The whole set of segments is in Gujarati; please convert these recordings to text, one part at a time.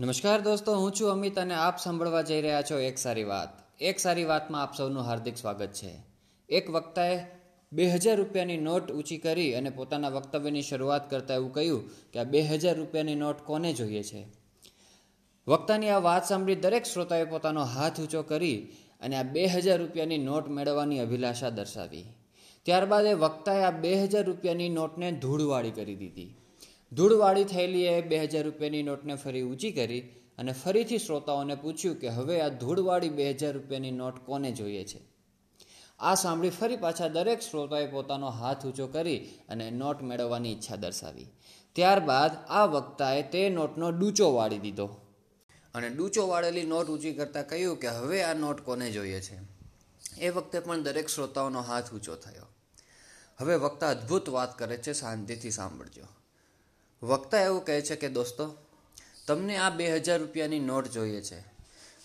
નમસ્કાર દોસ્તો, હું છું અમિત અને આપ સાંભળવા જઈ રહ્યા છો એક સારી વાત. એક સારી વાતમાં આપ સૌનું હાર્દિક સ્વાગત છે. એક વક્તાએ બે હજાર રૂપિયાની નોટ ઊંચી કરી અને પોતાના વક્તવ્યની શરૂઆત કરતાં એવું કહ્યું કે આ બે હજાર રૂપિયાની નોટ કોને જોઈએ છે? વક્તાની આ વાત સાંભળી દરેક શ્રોતાએ પોતાનો હાથ ઊંચો કરી અને આ બે હજાર રૂપિયાની નોટ મેળવવાની અભિલાષા દર્શાવી. ત્યારબાદ એ વક્તાએ આ બે હજાર રૂપિયાની નોટને ધૂળવાળી કરી દીધી. ધૂળવાળી થયેલી એ બે હજાર રૂપિયાની નોટને ફરી ઊંચી કરી અને ફરીથી શ્રોતાઓને પૂછ્યું કે હવે આ ધૂળવાળી બે હજાર રૂપિયાની નોટ કોને જોઈએ છે? આ સાંભળી ફરી પાછા દરેક શ્રોતાએ પોતાનો હાથ ઊંચો કરી અને નોટ મેળવવાની ઈચ્છા દર્શાવી. ત્યારબાદ આ વક્તાએ તે નોટનો ડૂચો વાળી દીધો. અને ડૂચો વાળેલી નોટ ઊંચી કરતાં કહ્યું કે હવે આ નોટ કોને જોઈએ છે? એ વખતે પણ દરેક શ્રોતાઓનો હાથ ઊંચો થયો. હવે વક્તા અદ્ભુત વાત કરે છે, શાંતિથી સાંભળજો. વક્તા એવું કહે છે કે, દોસ્તો, તમને આ બે હજાર રૂપિયાની નોટ જોઈએ છે.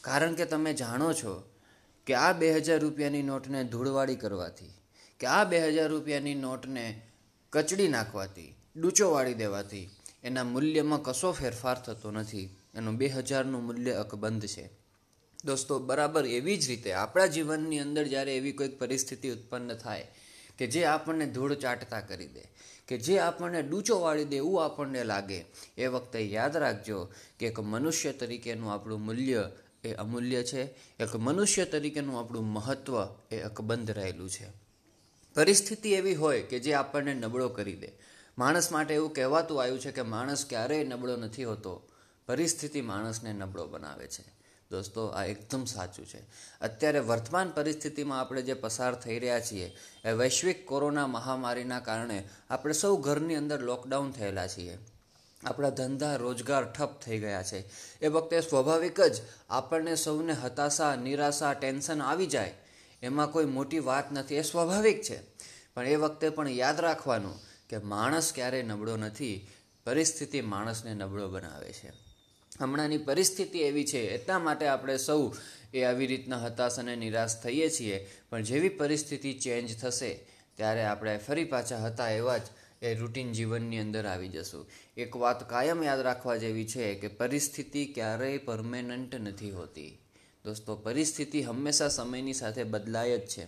કારણ કે તમે જાણો છો કે આ બે હજાર રૂપિયાની નોટને ધૂળવાળી કરવાથી, કે આ બે હજાર રૂપિયાની નોટને કચડી નાખવાથી ડૂચો વાળી દેવાથી, એના મૂલ્યમાં કશો ફેરફાર થતો નથી. એનું બે હજારનું મૂલ્ય અકબંધ છે. દોસ્તો, બરાબર એવી જ રીતે આપણા જીવનની અંદર જ્યારે એવી કોઈક પરિસ્થિતિ ઉત્પન્ન થાય કે જે આપણને ધૂળ ચાટતા કરી દે, કે જે આપણને ડૂચો વાળી દે એવું આપણને લાગે. એ વખતે યાદ રાખજો કે એક મનુષ્ય તરીકેનું આપણું મૂલ્ય એ અમૂલ્ય છે, એક મનુષ્ય તરીકેનું આપણું મહત્ત્વ એ અકબંધ રહેલું છે. પરિસ્થિતિ એવી હોય કે જે આપણને નબળો કરી દે. માણસ માટે એવું કહેવાતું આવ્યું છે કે માણસ ક્યારેય નબળો નથી હોતો. પરિસ્થિતિ માણસને નબળો બનાવે છે. દોસ્તો, આ એકદમ સાચું છે. અત્યારે વર્તમાન પરિસ્થિતિમાં આપણે જે પસાર થઈ રહ્યા છીએ, એ વૈશ્વિક કોરોના મહામારીના કારણે આપણે સૌ ઘરની અંદર લોકડાઉન થયેલા છીએ. આપણા ધંધા રોજગાર ઠપ થઈ ગયા છે. એ વખતે સ્વાભાવિક જ આપણને સૌને હતાશા, નિરાશા, ટેન્શન આવી જાય. એમાં કોઈ મોટી વાત નથી, એ સ્વાભાવિક છે. પણ એ વખતે પણ યાદ રાખવાનું કે માણસ ક્યારેય નબળો નથી, પરિસ્થિતિ માણસને નબળો બનાવે છે. હમણાંની પરિસ્થિતિ એવી છે, એટલા માટે આપણે સૌ એ આવી રીતના હતાશ અને નિરાશ થઈએ છીએ. પણ જેવી પરિસ્થિતિ ચેન્જ થશે, ત્યારે આપણે ફરી પાછા હતા એવા જ એ રૂટીન જીવનની અંદર આવી જશું. એક વાત કાયમ યાદ રાખવા જેવી છે કે પરિસ્થિતિ ક્યારેય પરમેનન્ટ નથી હોતી. દોસ્તો, પરિસ્થિતિ હંમેશા સમયની સાથે બદલાય જ છે.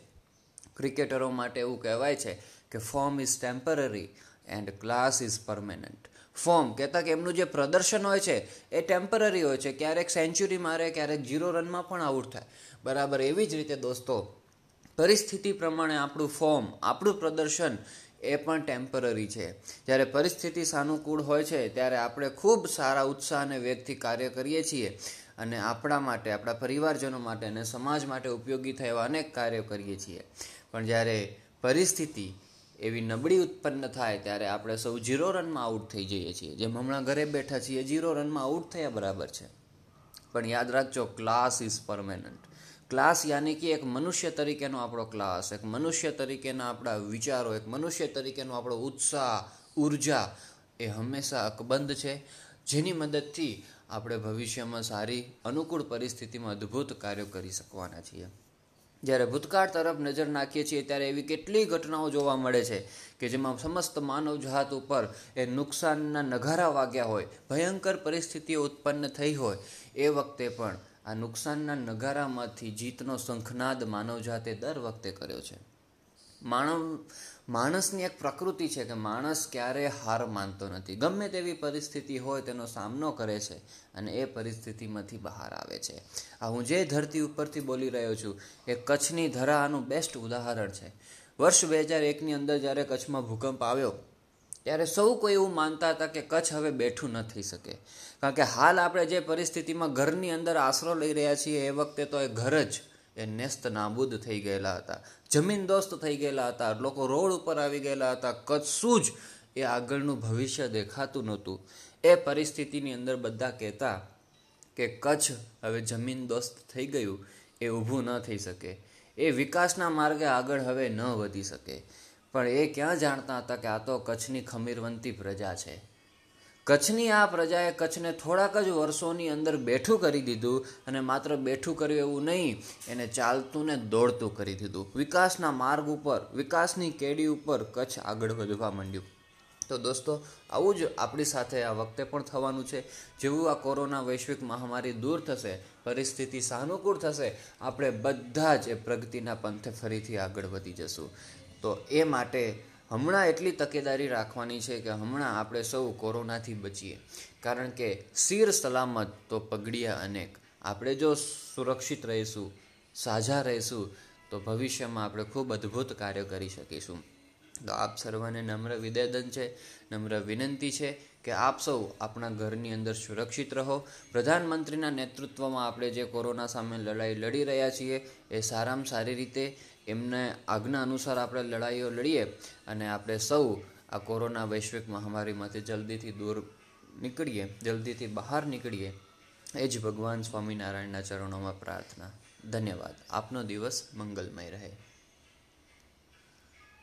ક્રિકેટરો માટે એવું કહેવાય છે કે form is temporary and class is permanent form. કહેતા કે એમનું જે પ્રદર્શન હોય છે, એ ટેમ્પરરી હોય છે. ક્યારેક સેન્ચુરી મારે, ક્યારેક જીરો રનમાં પણ આઉટ થાય. બરાબર, એવી જ રીતે દોસ્તો, પરિસ્થિતિ પ્રમાણે આપણું ફોર્મ, આપણું પ્રદર્શન એ પણ ટેમ્પરરી છે. જ્યારે પરિસ્થિતિ સાનુકૂળ હોય છે, ત્યારે આપણે ખૂબ સારા ઉત્સાહ અને વેગથી કાર્ય કરીએ છીએ અને આપણા માટે, આપણા પરિવારજનો માટે અને સમાજ માટે ઉપયોગી થયા અનેક કાર્યો કરીએ છીએ. પણ જ્યારે પરિસ્થિતિ એવી નબળી ઉત્પન્ન થાય ત્યારે આપણે સૌ જીરો રનમાં આઉટ થઈ જઈએ છીએ. જેમ હમણાં ઘરે બેઠા છીએ જીરો રનમાં આઉટ થયા બરાબર છે. પણ યાદ રાખજો ક્લાસ ઇઝ પરમેનન્ટ ક્લાસ યાની કે એક મનુષ્ય તરીકેનો આપણો ક્લાસ એક મનુષ્ય તરીકેના આપણા વિચારો, એક મનુષ્ય તરીકેનો આપણો ઉત્સાહ, ઊર્જા એ હંમેશા અકબંધ છે. જેની મદદથી આપણે ભવિષ્યમાં સારી, અનુકૂળ પરિસ્થિતિમાં અદ્ભુત કાર્યો કરી શકવાના છીએ. જ્યારે ભૂતકાળ તરફ નજર નાખીએ છીએ, ત્યારે એવી કેટલી ઘટનાઓ જોવા મળે છે કે જેમાં સમસ્ત માનવજાત ઉપર એ નુકસાનના નગારા વાગ્યા હોય, ભયંકર પરિસ્થિતિઓ ઉત્પન્ન થઈ હોય, એ વખતે પણ આ નુકસાનના નગારામાંથી જીતનો શંખનાદ માનવજાતે દર વખતે કર્યો છે. માનવ માણસની એક પ્રકૃતિ છે કે માણસ ક્યારેય હાર માનતો નથી. ગમે તેવી પરિસ્થિતિ હોય તેનો સામનો કરે છે અને એ પરિસ્થિતિમાંથી બહાર આવે છે. આ હું જે ધરતી ઉપરથી બોલી રહ્યો છું એ કચ્છની ધરા આનું બેસ્ટ ઉદાહરણ છે. વર્ષ બે હજાર એકની અંદર જ્યારે કચ્છમાં ભૂકંપ આવ્યો, ત્યારે સૌ કોઈ એવું માનતા હતા કે કચ્છ હવે બેઠું ન થઈ શકે. કારણ કે હાલ આપણે જે પરિસ્થિતિમાં ઘરની અંદર આશરો લઈ રહ્યા છીએ, એ વખતે તો એ ઘર જ એ નેસ્ત નાબૂદ થઈ ગયેલા હતા. જમીન દોસ્ત થઈ ગયેલા હતા. લોકો રોડ ઉપર આવી ગયેલા હતા. કચ્છું જ એ આગળનું ભવિષ્ય દેખાતું નહોતું. એ પરિસ્થિતિની અંદર બધા કહેતા કે કચ્છ હવે જમીન દોસ્ત થઈ ગયું. એ ઊભું ન થઈ શકે. એ વિકાસના માર્ગે આગળ હવે ન વધી શકે. પણ એ ક્યાં જાણતા હતા કે આ તો કચ્છની ખમીરવંતી પ્રજા છે? કચ્છની આ પ્રજાએ કચ્છને થોડાક જ વર્ષોની અંદર બેઠું કરી દીધું અને માત્ર બેઠું કર્યું એવું નહીં, એને ચાલતું ને દોડતું કરી દીધું. વિકાસના માર્ગ ઉપર, વિકાસની કેડી ઉપર કચ્છ આગળ વધવા માંડ્યું. તો દોસ્તો, આવું જ આપણી સાથે આ વખતે પણ થવાનું છે. જેવું આ કોરોના વૈશ્વિક મહામારી દૂર થશે, પરિસ્થિતિ સાનુકૂળ થશે, આપણે બધા જ એ પ્રગતિના પંથે ફરીથી આગળ વધી જશું. તો એ માટે હમણાં એટલી તકેદારી રાખવાની છે કે હમણાં આપણે સૌ કોરોનાથી બચીએ. કારણ કે શિર સલામત તો પગડિયા અનેક. આપણે જો સુરક્ષિત રહીશું, સાજા રહીશું, તો ભવિષ્યમાં આપણે ખૂબ અદ્ભુત કાર્ય કરી શકીશું. તો આપ સર્વને નમ્ર વિદેદન છે, નમ્ર વિનંતી છે કે આપ સૌ આપણા ઘરની અંદર સુરક્ષિત રહો. પ્રધાનમંત્રીના નેતૃત્વમાં આપણે જે કોરોના સામે લડાઈ લડી રહ્યા છીએ, એ સારામાં સારી રીતે એમને આજ્ઞા અનુસાર આપણે લડાઈઓ લડીએ અને આપણે સૌ આ કોરોના વૈશ્વિક મહામારીમાંથી જલ્દીથી દૂર નીકળીએ, જલ્દીથી બહાર નીકળીએ. એ જ ભગવાન સ્વામિનારાયણના ચરણોમાં પ્રાર્થના. ધન્યવાદ. આપનો દિવસ મંગલમય રહે.